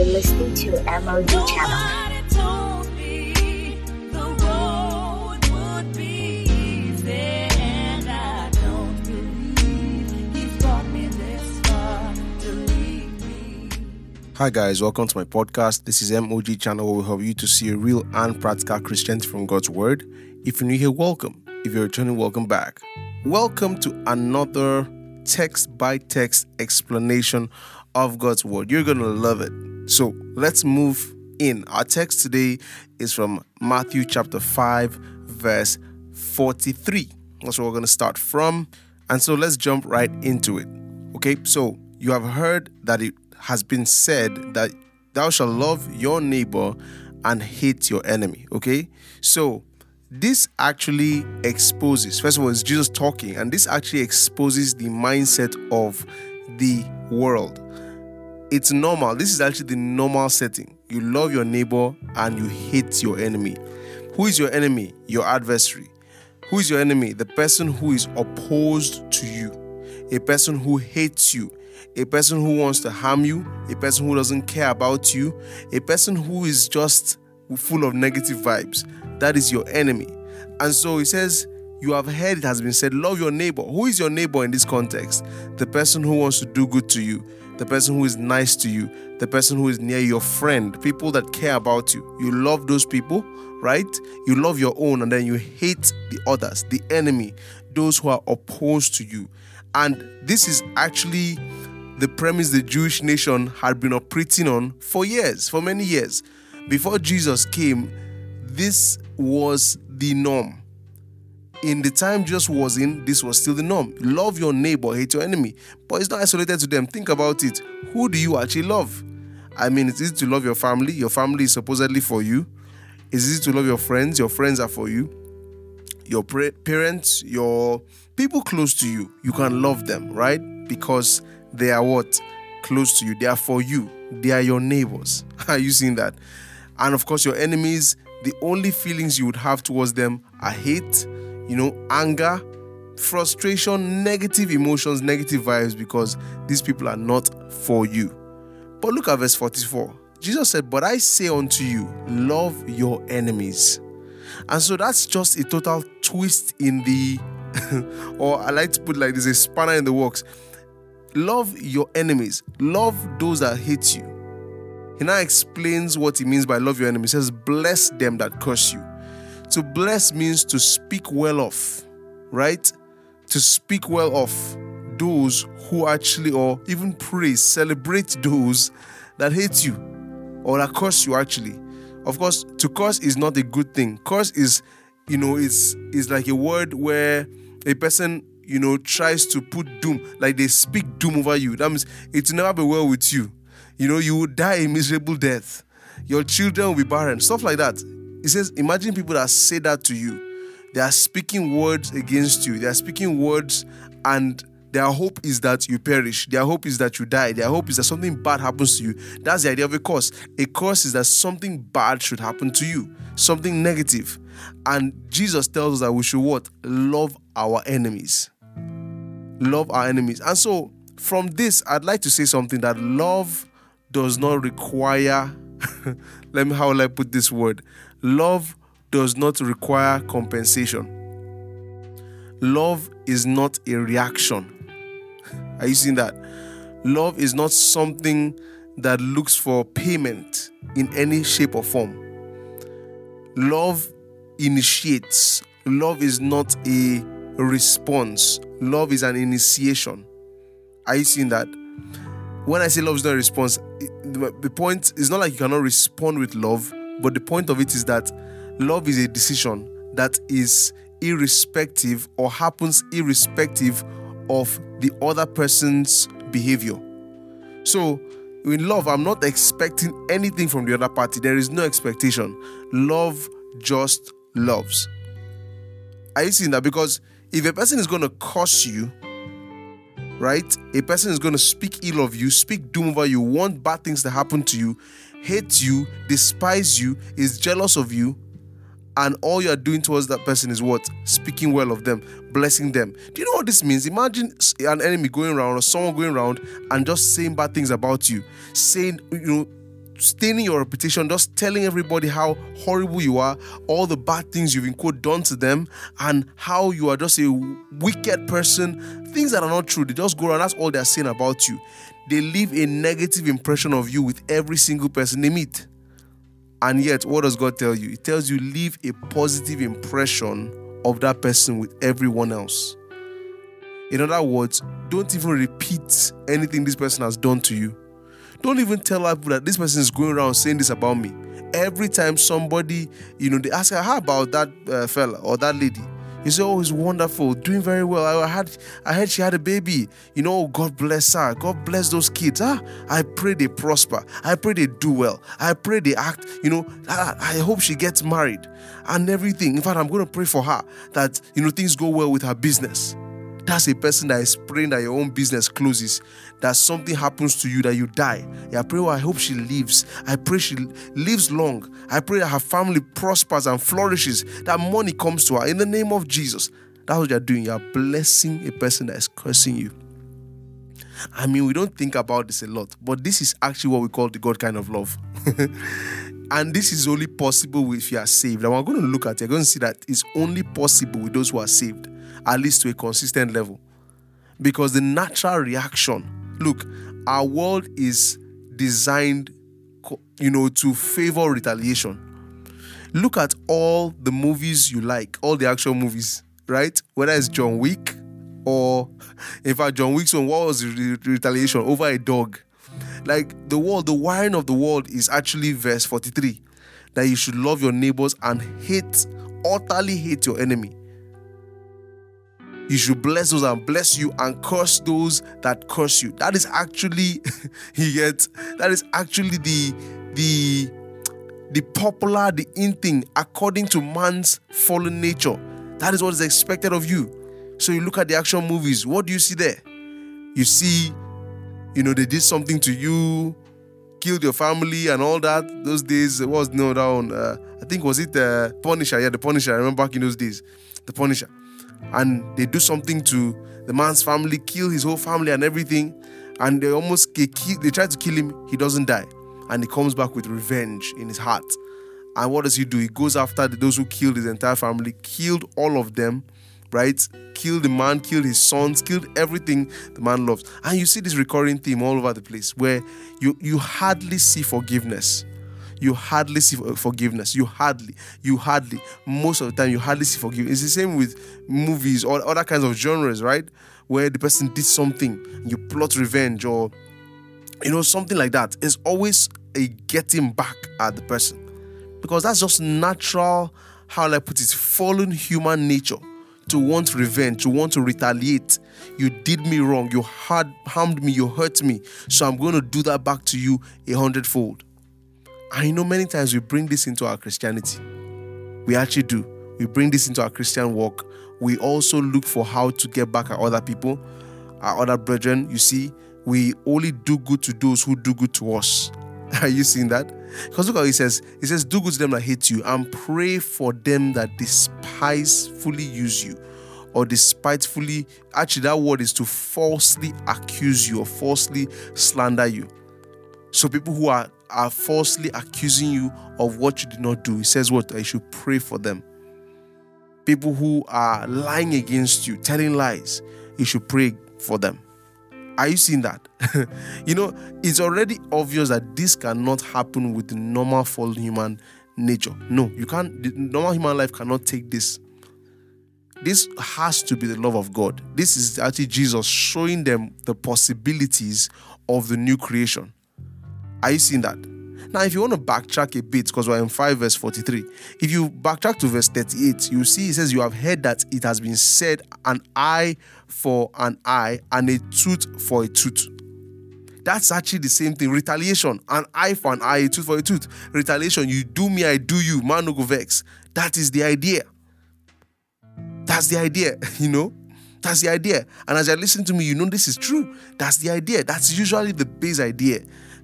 You're listening to MOG Channel. Hi guys, welcome to my podcast. This is MOG channel where we help you to see a real and practical Christianity from God's Word. If you're new here, welcome. If you're returning, welcome back. Welcome to another text by text explanation of God's Word. You're gonna love it. So let's move in. Our text today is from Matthew chapter 5, verse 43. That's where we're gonna start from. And so let's jump right into it. Okay, so you have heard that it has been said that thou shalt love your neighbor and hate your enemy. Okay, so this actually exposes, first of all, it's Jesus talking, and this actually exposes the mindset of the world. It's normal. This is actually the normal setting. You love your neighbor and you hate your enemy. Who is your enemy? Your adversary. Who is your enemy? The person who is opposed to you, a person who hates you, a person who wants to harm you, a person who doesn't care about you, a person who is just full of negative vibes. That is your enemy. And so he says, You have heard it has been said, Love your neighbor. Who is your neighbor in this context? The person who wants to do good to you, the person who is nice to you, the person who is near your friend, people that care about you. You love those people, right? You love your own, and then you hate the others, the enemy, those who are opposed to you. And this is actually the premise the Jewish nation had been operating on for years, for many years. Before Jesus came, this was the norm. In the time Jesus was in, this was still the norm. Love your neighbor, hate your enemy. But it's not isolated to them. Think about it. Who do you actually love? I mean, it's easy to love your family. Your family is supposedly for you. It's easy to love your friends. Your friends are for you. Your parents, your people close to you, you can love them, right? Because they are what? Close to you. They are for you. They are your neighbors. Are you seeing that? And of course, your enemies, the only feelings you would have towards them are hate, you know, anger, frustration, negative emotions, negative vibes, because these people are not for you. But look at verse 44. Jesus said, But I say unto you, love your enemies. And so that's just a total twist in the, or I like to put like this, a spanner in the works. Love your enemies, love those that hate you. He now explains what he means by love your enemies. He says, Bless them that curse you. To bless means to speak well of, right? To speak well of those who actually, or even praise, celebrate those that hate you or that curse you actually. Of course, to curse is not a good thing. Curse is, you know, it's is like a word where a person you know, tries to put doom, like they speak doom over you. That means it will never be well with you. You know, you will die a miserable death. Your children will be barren, stuff like that. It says, imagine people that say that to you. They are speaking words against you. They are speaking words, and their hope is that you perish. Their hope is that you die. Their hope is that something bad happens to you. That's the idea of a curse. A curse is that something bad should happen to you, something negative. And Jesus tells us that we should what? Love our enemies love our enemies. And so, from this, I'd like to say something that love does not require, let me, how will I put this word? Love does not require compensation. Love is not a reaction. Are you seeing that? Love is not something that looks for payment in any shape or form. Love initiates. Love is not a response. Love is an initiation. Are you seeing that? When I say love is not a response, the point is not like you cannot respond with love, but the point of it is that love is a decision that is irrespective or happens irrespective of the other person's behavior. So, in love, I'm not expecting anything from the other party. There is no expectation. Love just loves. Are you seeing that? Because if a person is going to curse you, right? A person is going to speak ill of you, speak doom over you, want bad things to happen to you, hate you, despises you, is jealous of you, and all you are doing towards that person is what? Speaking well of them, blessing them. Do you know what this means? Imagine an enemy going around or someone going around and just saying bad things about you, saying, you know, staining your reputation, just telling everybody how horrible you are, all the bad things you've in quote done to them, and how you are just a wicked person, things that are not true. They just go around, that's all they're saying about you. They leave a negative impression of you with every single person they meet. And yet, what does God tell you? It tells you leave a positive impression of that person with everyone else. In other words, don't even repeat anything this person has done to you. Don't even tell people that this person is going around saying this about me. Every time somebody, you know, they ask her, how about that uh, fella or that lady? You say, oh, he's wonderful, doing very well. I had, I heard she had a baby. You know, God bless her. God bless those kids. Ah, I pray they prosper. I pray they do well. I pray they act. You know, I, I hope she gets married and everything. In fact, I'm going to pray for her that you know things go well with her business. That's a person that is praying that your own business closes, that something happens to you, that you die. Yeah, I pray, well, I hope she lives. I pray she lives long. I pray that her family prospers and flourishes, that money comes to her in the name of Jesus. That's what you're doing. You're blessing a person that is cursing you. I mean, we don't think about this a lot, but this is actually what we call the God kind of love. and this is only possible if you are saved. And we're going to look at it, you're going to see that it's only possible with those who are saved at least to a consistent level. Because the natural reaction, look, our world is designed, you know, to favor retaliation. Look at all the movies you like, all the action movies, right? Whether it's John Wick or, in fact, John Wick's one, what was retaliation over a dog? Like the world, the wiring of the world is actually verse 43 that you should love your neighbors and hate, utterly hate your enemy. You should bless those and bless you and curse those that curse you. That is actually you get that is actually the the the popular, the in thing according to man's fallen nature. That is what is expected of you. So you look at the action movies, what do you see there? You see, you know, they did something to you, killed your family and all that. Those days, was no down? Uh, I think was it uh, Punisher? Yeah, the Punisher. I remember back in those days, the Punisher and they do something to the man's family, kill his whole family and everything, and they almost they, they try to kill him. He doesn't die, and he comes back with revenge in his heart. And what does he do? He goes after those who killed his entire family, killed all of them, right? Killed the man, killed his sons, killed everything the man loves. And you see this recurring theme all over the place where you you hardly see forgiveness you hardly see forgiveness. You hardly, you hardly, most of the time, you hardly see forgiveness. It's the same with movies or other kinds of genres, right? Where the person did something, you plot revenge or, you know, something like that. It's always a getting back at the person because that's just natural, how I put it, fallen human nature to want revenge, to want to retaliate. You did me wrong, you had harmed me, you hurt me, so I'm going to do that back to you a hundredfold. I know many times we bring this into our Christianity. We actually do. We bring this into our Christian walk. We also look for how to get back at other people, our other brethren. You see, we only do good to those who do good to us. Are you seeing that? Because look how he says, he says, do good to them that hate you and pray for them that despisefully use you or despitefully. Actually, that word is to falsely accuse you or falsely slander you. So people who are are falsely accusing you of what you did not do, he says what? I should pray for them. People who are lying against you, telling lies, you should pray for them. Are you seeing that? you know, it's already obvious that this cannot happen with normal fallen human nature. No, you can't, the normal human life cannot take this. This has to be the love of God. This is actually Jesus showing them the possibilities of the new creation. Are you seeing that? Now, if you want to backtrack a bit, because we're in 5 verse 43, if you backtrack to verse 38, you see it says, You have heard that it has been said, an eye for an eye and a tooth for a tooth. That's actually the same thing. Retaliation, an eye for an eye, a tooth for a tooth. Retaliation, you do me, I do you, man no go vex. That is the idea. That's the idea, you know? That's the idea. And as you listen to me, you know this is true. That's the idea. That's usually the base idea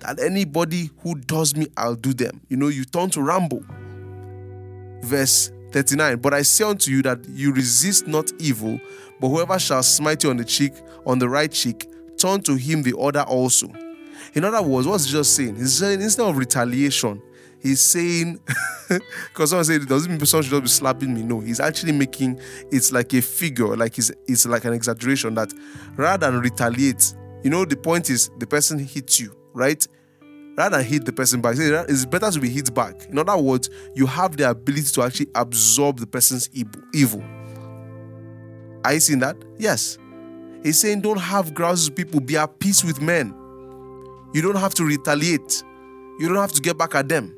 that anybody who does me, I'll do them. You know, you turn to Rambo. Verse 39 But I say unto you that you resist not evil, but whoever shall smite you on the cheek, on the right cheek, turn to him the other also. In other words, what's Jesus saying? He's saying instead of retaliation, he's saying, because someone said it doesn't mean someone should just be slapping me. No, he's actually making it's like a figure, like it's, it's like an exaggeration that rather than retaliate, you know, the point is the person hits you, right? Rather than hit the person back, it's better to be hit back. In other words, you have the ability to actually absorb the person's evil. Are you seeing that? Yes. He's saying, don't have grouses people, be at peace with men. You don't have to retaliate, you don't have to get back at them.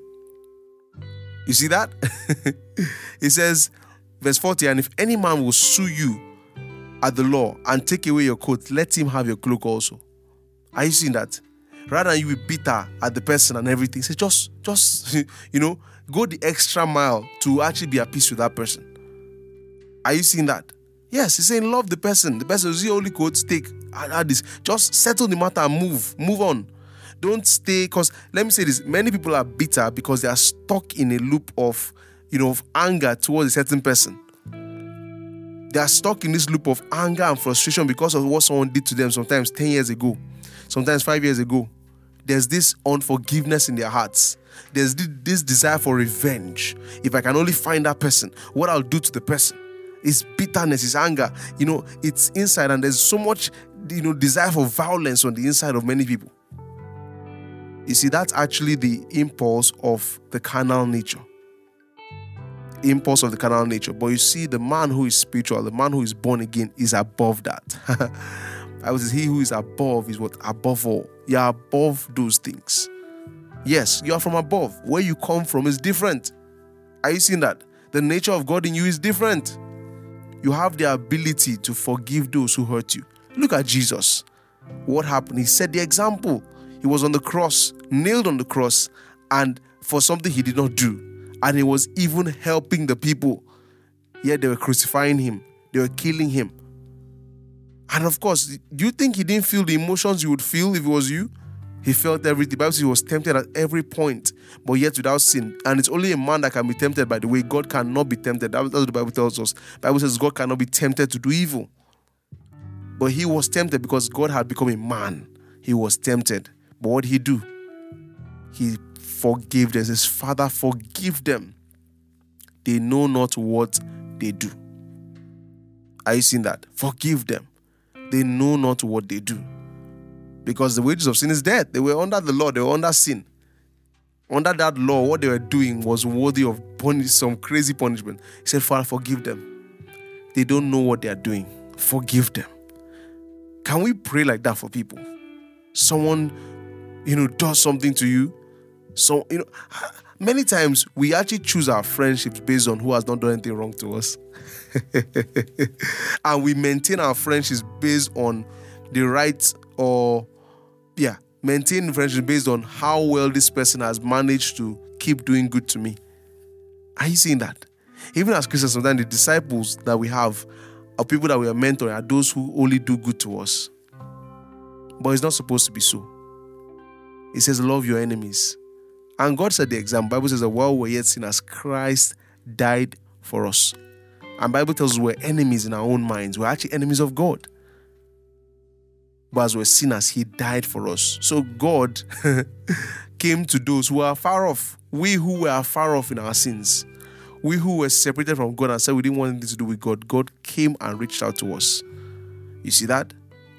You see that? he says, verse 40, and if any man will sue you at the law and take away your coat, let him have your cloak also. Are you seeing that? Rather than you be bitter at the person and everything, say just, just, you know, go the extra mile to actually be at peace with that person. Are you seeing that? Yes, he's saying love the person. The person is the only coat, take, add this. Just settle the matter and move, move on. Don't stay, because let me say this many people are bitter because they are stuck in a loop of, you know, of anger towards a certain person. They are stuck in this loop of anger and frustration because of what someone did to them sometimes 10 years ago, sometimes five years ago. There's this unforgiveness in their hearts. There's this desire for revenge. If I can only find that person, what I'll do to the person. It's bitterness, it's anger. You know, it's inside, and there's so much, you know, desire for violence on the inside of many people. You see, that's actually the impulse of the carnal nature. Impulse of the carnal nature. But you see, the man who is spiritual, the man who is born again, is above that. I was he who is above is what above all. You're above those things. Yes, you are from above. Where you come from is different. Are you seeing that? The nature of God in you is different. You have the ability to forgive those who hurt you. Look at Jesus. What happened? He set the example. He was on the cross, nailed on the cross, and for something he did not do. And he was even helping the people. Yet they were crucifying him, they were killing him. And of course, do you think he didn't feel the emotions you would feel if it was you? He felt everything. The Bible says he was tempted at every point, but yet without sin. And it's only a man that can be tempted by the way. God cannot be tempted. That's what the Bible tells us. The Bible says God cannot be tempted to do evil. But he was tempted because God had become a man. He was tempted. But what did he do? He forgave them. His father forgive them. They know not what they do. Are you seeing that? Forgive them. They know not what they do. Because the wages of sin is death. They were under the law, they were under sin. Under that law, what they were doing was worthy of punish, some crazy punishment. He said, Father, forgive them. They don't know what they are doing. Forgive them. Can we pray like that for people? Someone you know, does something to you. So, you know, many times we actually choose our friendships based on who has not done anything wrong to us. and we maintain our friendships based on the right or, yeah, maintain friendships based on how well this person has managed to keep doing good to me. Are you seeing that? Even as Christians, sometimes the disciples that we have are people that we are mentoring are those who only do good to us. But it's not supposed to be so. It says, Love your enemies. And God said the example. Bible says that while we're yet sinners, Christ died for us. And Bible tells us we're enemies in our own minds. We're actually enemies of God. But as we're sinners, He died for us. So God came to those who are far off. We who were far off in our sins. We who were separated from God and said we didn't want anything to do with God. God came and reached out to us. You see that?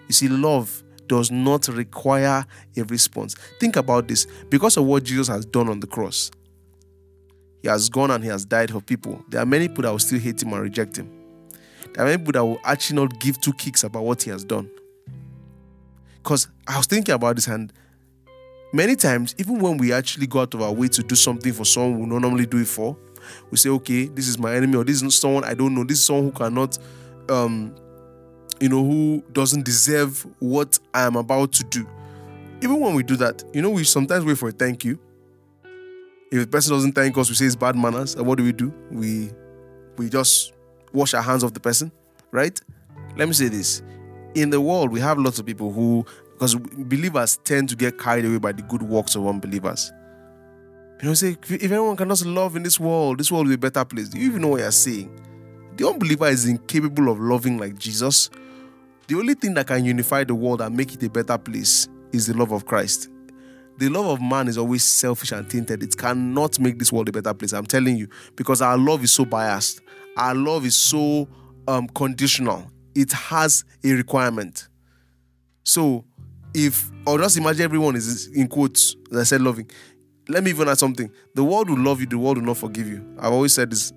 You see, love does not require a response. Think about this because of what Jesus has done on the cross. He has gone and he has died for people. There are many people that will still hate him and reject him. There are many people that will actually not give two kicks about what he has done. Because I was thinking about this, and many times, even when we actually go out of our way to do something for someone we don't normally do it for, we say, okay, this is my enemy, or this is someone I don't know, this is someone who cannot um, you know, who doesn't deserve what I am about to do. Even when we do that, you know, we sometimes wait for a thank you. If a person doesn't thank us, we say it's bad manners. And what do we do? We we just wash our hands of the person, right? Let me say this. In the world, we have lots of people who, because believers tend to get carried away by the good works of unbelievers. You know, say, if everyone can just love in this world, this world will be a better place. Do you even know what you're saying? The unbeliever is incapable of loving like Jesus the only thing that can unify the world and make it a better place is the love of Christ. The love of man is always selfish and tainted. It cannot make this world a better place. I'm telling you, because our love is so biased. Our love is so um, conditional. It has a requirement. So, if or just imagine everyone is in quotes, as I said, loving. Let me even add something. The world will love you. The world will not forgive you. I've always said this.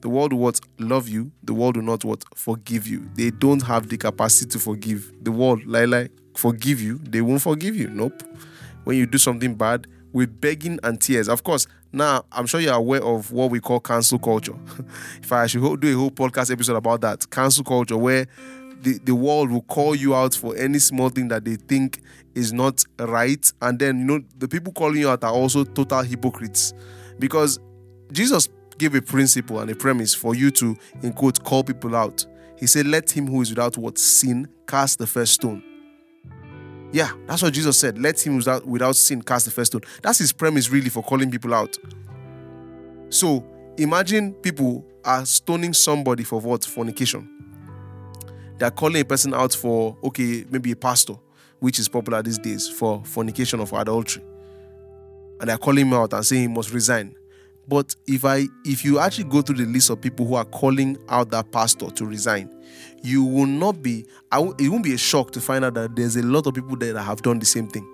The world will what love you. The world will not what forgive you. They don't have the capacity to forgive. The world, like, like forgive you. They won't forgive you. Nope when you do something bad with begging and tears. Of course, now I'm sure you're aware of what we call cancel culture. if I should do a whole podcast episode about that, cancel culture, where the, the world will call you out for any small thing that they think is not right. And then, you know, the people calling you out are also total hypocrites. Because Jesus gave a principle and a premise for you to, in quote, call people out. He said, Let him who is without what sin cast the first stone. Yeah, that's what Jesus said. Let him without, without sin cast the first stone. That's his premise, really, for calling people out. So imagine people are stoning somebody for what? Fornication. They're calling a person out for, okay, maybe a pastor, which is popular these days, for fornication or for adultery. And they're calling him out and saying he must resign. But if I if you actually go through the list of people who are calling out that pastor to resign, you will not be it won't be a shock to find out that there's a lot of people there that have done the same thing.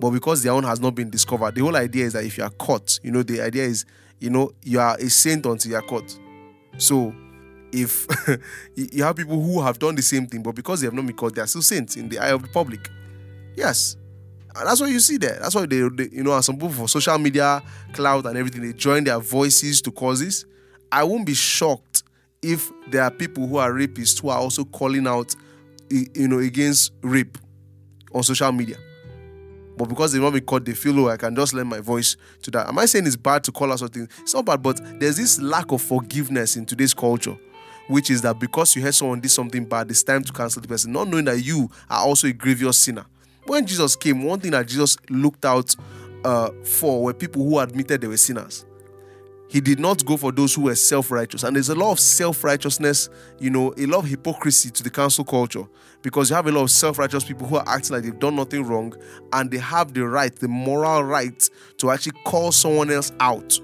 But because their own has not been discovered, the whole idea is that if you are caught, you know, the idea is, you know, you are a saint until you are caught. So if you have people who have done the same thing, but because they have not been caught, they are still saints in the eye of the public. Yes. And that's what you see there. That's why they, they, you know, some people for social media, cloud, and everything, they join their voices to causes. I won't be shocked if there are people who are rapists who are also calling out, you know, against rape on social media. But because they've not been caught, they feel, oh, I can just lend my voice to that. Am I saying it's bad to call out something? It's not bad, but there's this lack of forgiveness in today's culture, which is that because you heard someone did something bad, it's time to cancel the person, not knowing that you are also a grievous sinner. When Jesus came, one thing that Jesus looked out uh, for were people who admitted they were sinners. He did not go for those who were self righteous. And there's a lot of self righteousness, you know, a lot of hypocrisy to the cancel culture because you have a lot of self righteous people who are acting like they've done nothing wrong and they have the right, the moral right to actually call someone else out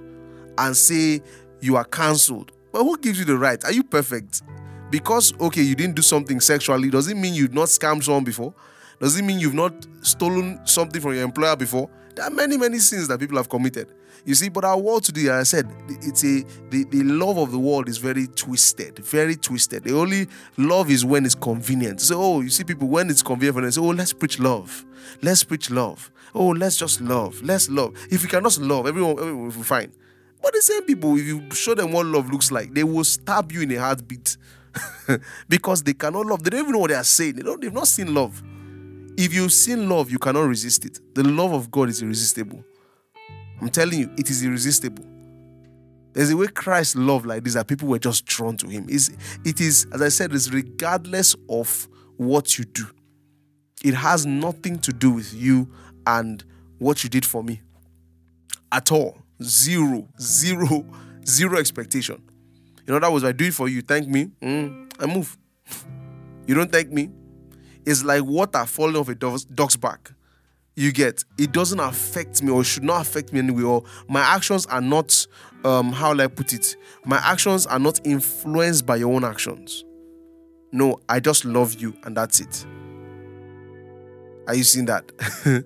and say you are cancelled. But who gives you the right? Are you perfect? Because, okay, you didn't do something sexually, doesn't mean you've not scammed someone before? Does it mean you've not stolen something from your employer before? There are many, many sins that people have committed. You see, but our world today, as I said, it's a the, the love of the world is very twisted, very twisted. The only love is when it's convenient. So, oh, you see, people when it's convenient, say, oh, let's preach love, let's preach love. Oh, let's just love, let's love. If you cannot love, everyone, everyone will be fine. But the same people, if you show them what love looks like, they will stab you in a heartbeat because they cannot love. They don't even know what they are saying. They don't. They've not seen love. If you've seen love, you cannot resist it. The love of God is irresistible. I'm telling you, it is irresistible. There's a way Christ loved like this that people were just drawn to him. It's, it is, as I said, it's regardless of what you do. It has nothing to do with you and what you did for me at all. Zero, zero, zero expectation. In other words, I do it for you, thank me, mm, I move. you don't thank me, is like water falling off a dog's back. You get it doesn't affect me or should not affect me anyway. Or my actions are not um how will I put it? My actions are not influenced by your own actions. No, I just love you and that's it. Are you seeing that?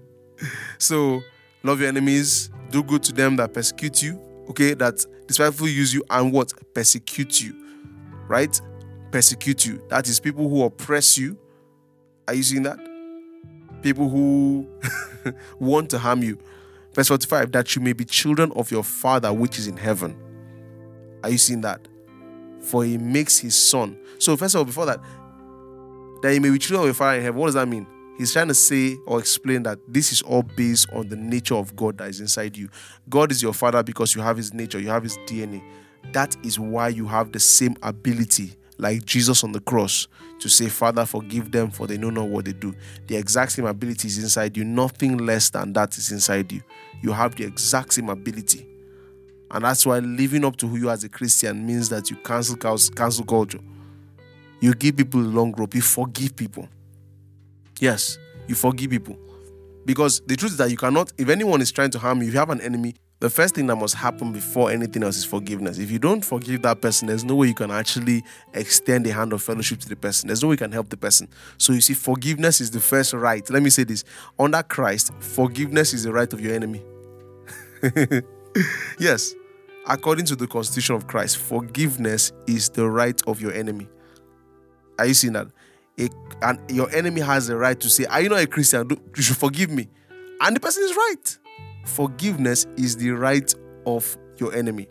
so love your enemies, do good to them that persecute you. Okay, that despitefully use you and what persecute you, right? Persecute you. That is people who oppress you, are you seeing that? People who want to harm you. Verse 45 that you may be children of your Father which is in heaven. Are you seeing that? For he makes his sun. So, first of all, before that, that you may be children of your Father in heaven. What does that mean? He's trying to say or explain that this is all based on the nature of God that is inside you. God is your Father because you have his nature, you have his DNA. That is why you have the same ability like Jesus on the cross to say, Father, forgive them for they know not what they do. The exact same ability is inside you. Nothing less than that is inside you. You have the exact same ability. And that's why living up to who you are as a Christian means that you cancel cancel culture. You give people a long rope. You forgive people. Yes, you forgive people. Because the truth is that you cannot, if anyone is trying to harm you, if you have an enemy, the first thing that must happen before anything else is forgiveness. If you don't forgive that person, there's no way you can actually extend a hand of fellowship to the person. There's no way you can help the person. So you see, forgiveness is the first right. Let me say this under Christ, forgiveness is the right of your enemy. yes, according to the constitution of Christ, forgiveness is the right of your enemy. Are you seeing that? A, and your enemy has the right to say, Are you not a Christian? You should forgive me. And the person is right. Forgiveness is the right of your enemy.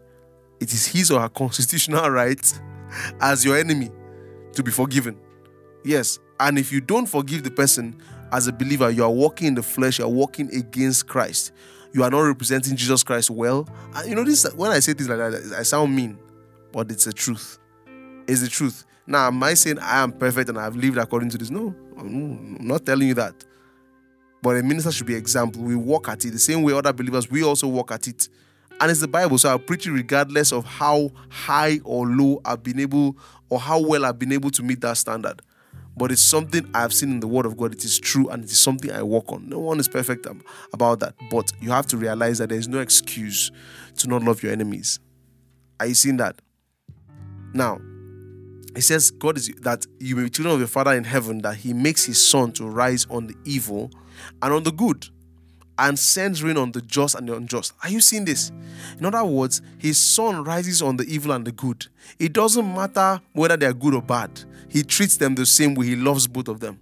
It is his or her constitutional right as your enemy to be forgiven. Yes. And if you don't forgive the person as a believer, you are walking in the flesh, you are walking against Christ. You are not representing Jesus Christ well. And you know, this when I say things like that, I sound mean, but it's the truth. It's the truth. Now, am I saying I am perfect and I've lived according to this? No, I'm not telling you that. But a minister should be example. We walk at it the same way other believers, we also walk at it. And it's the Bible, so I'll preach it regardless of how high or low I've been able or how well I've been able to meet that standard. But it's something I've seen in the Word of God. It is true and it is something I work on. No one is perfect about that. But you have to realize that there is no excuse to not love your enemies. Are you seeing that? Now, it says God is that you may be children of your Father in heaven, that He makes His sun to rise on the evil and on the good, and sends rain on the just and the unjust. Are you seeing this? In other words, His sun rises on the evil and the good. It doesn't matter whether they are good or bad. He treats them the same way. He loves both of them.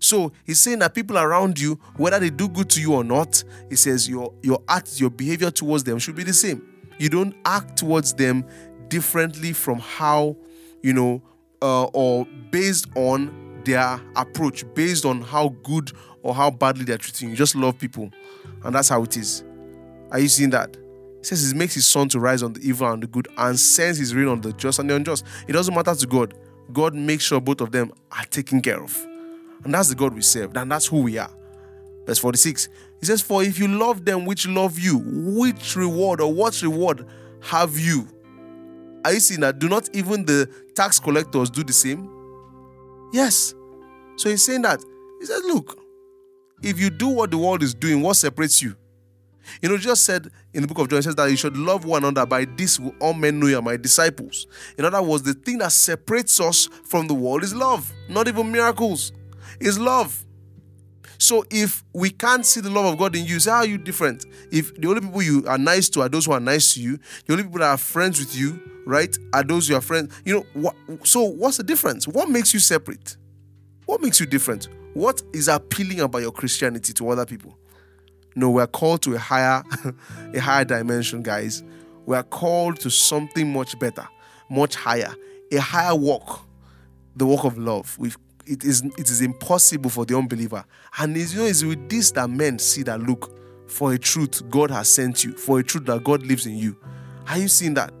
So he's saying that people around you, whether they do good to you or not, he says your your act, your behavior towards them should be the same. You don't act towards them differently from how you know, uh, or based on their approach, based on how good or how badly they're treating you. Just love people, and that's how it is. Are you seeing that? He says he makes his sun to rise on the evil and the good and sends his rain on the just and the unjust. It doesn't matter to God. God makes sure both of them are taken care of. And that's the God we serve, and that's who we are. Verse 46. He says, For if you love them which love you, which reward or what reward have you? Are you seeing that? Do not even the tax collectors do the same? Yes. So he's saying that. He said, Look, if you do what the world is doing, what separates you? You know, just said in the book of John, says that you should love one another. By this will all men know you are my disciples. In other words, the thing that separates us from the world is love, not even miracles. Is love. So if we can't see the love of God in you, say, how are you different? If the only people you are nice to are those who are nice to you, the only people that are friends with you, right, are those you are friends. You know, what, so what's the difference? What makes you separate? What makes you different? What is appealing about your Christianity to other people? No, we're called to a higher, a higher dimension, guys. We are called to something much better, much higher, a higher walk, the walk of love. We've it is it is impossible for the unbeliever. And it's, you know, it's with this that men see that look for a truth God has sent you, for a truth that God lives in you. Are you seeing that?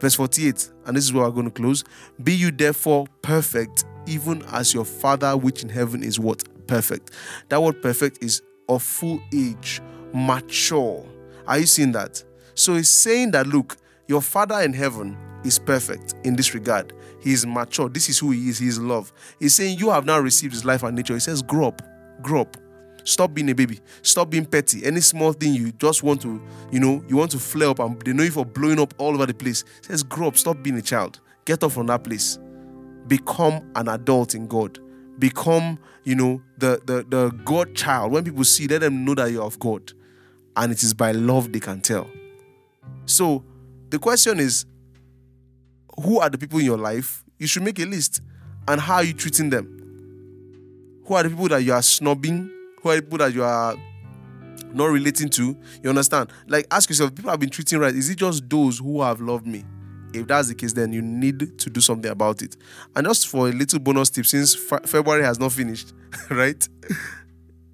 Verse 48, and this is where we're going to close. Be you therefore perfect, even as your Father which in heaven is what? Perfect. That word perfect is of full age, mature. Are you seeing that? So he's saying that look, your Father in heaven is perfect in this regard. He is mature. This is who he is. He is love. He's saying, You have now received his life and nature. He says, Grow up. Grow up. Stop being a baby. Stop being petty. Any small thing you just want to, you know, you want to flare up and they know you for blowing up all over the place. He says, Grow up. Stop being a child. Get up from that place. Become an adult in God. Become, you know, the the the God child. When people see, let them know that you're of God. And it is by love they can tell. So the question is, who are the people in your life, you should make a list. And how are you treating them? Who are the people that you are snubbing? Who are the people that you are not relating to? You understand? Like, ask yourself, people have been treating right. Is it just those who have loved me? If that's the case, then you need to do something about it. And just for a little bonus tip, since February has not finished, right?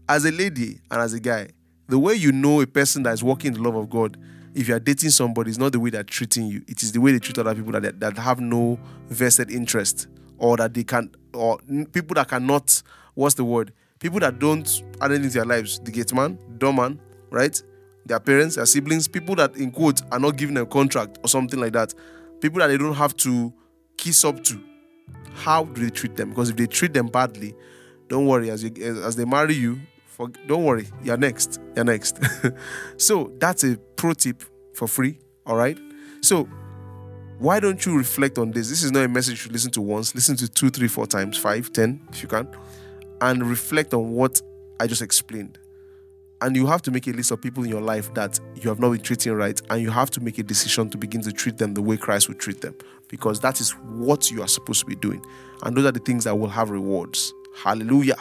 As a lady and as a guy, the way you know a person that is walking in the love of God if you are dating somebody, it's not the way they're treating you. It is the way they treat other people that, that have no vested interest or that they can, or people that cannot, what's the word? People that don't add anything to their lives. The gate man, doorman, right? Their parents, their siblings, people that, in are not them a contract or something like that. People that they don't have to kiss up to. How do they treat them? Because if they treat them badly, don't worry, as, you, as they marry you, For, don't worry, you're next. You're next. so that's a pro tip for free. All right. So why don't you reflect on this? This is not a message you listen to once. Listen to two, three, four times, five, ten, if you can, and reflect on what I just explained. And you have to make a list of people in your life that you have not been treating right, and you have to make a decision to begin to treat them the way Christ would treat them, because that is what you are supposed to be doing. And those are the things that will have rewards. Hallelujah.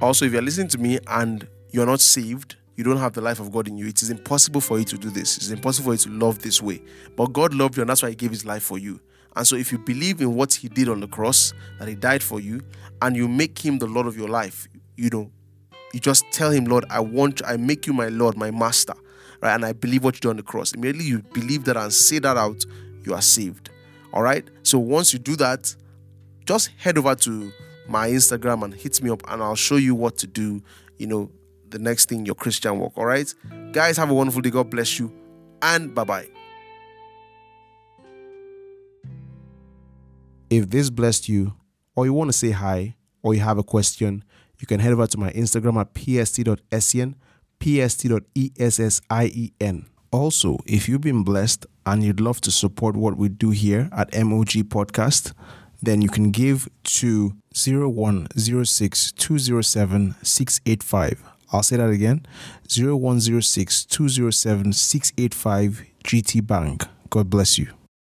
Also, if you're listening to me and you're not saved, you don't have the life of God in you, it is impossible for you to do this. It's impossible for you to love this way. But God loved you, and that's why He gave His life for you. And so, if you believe in what He did on the cross, that He died for you, and you make Him the Lord of your life, you know, you just tell Him, Lord, I want, I make you my Lord, my Master, right? And I believe what you did on the cross. Immediately, you believe that and say that out, you are saved. All right. So once you do that, just head over to my Instagram and hit me up, and I'll show you what to do. You know, the next thing your Christian walk. All right, guys, have a wonderful day. God bless you, and bye bye. If this blessed you, or you want to say hi, or you have a question, you can head over to my Instagram at pst.sien, pst.essien. Also, if you've been blessed and you'd love to support what we do here at MOG Podcast, then you can give to 0106 207 685. I'll say that again 0106 207 685 GT Bank. God bless you.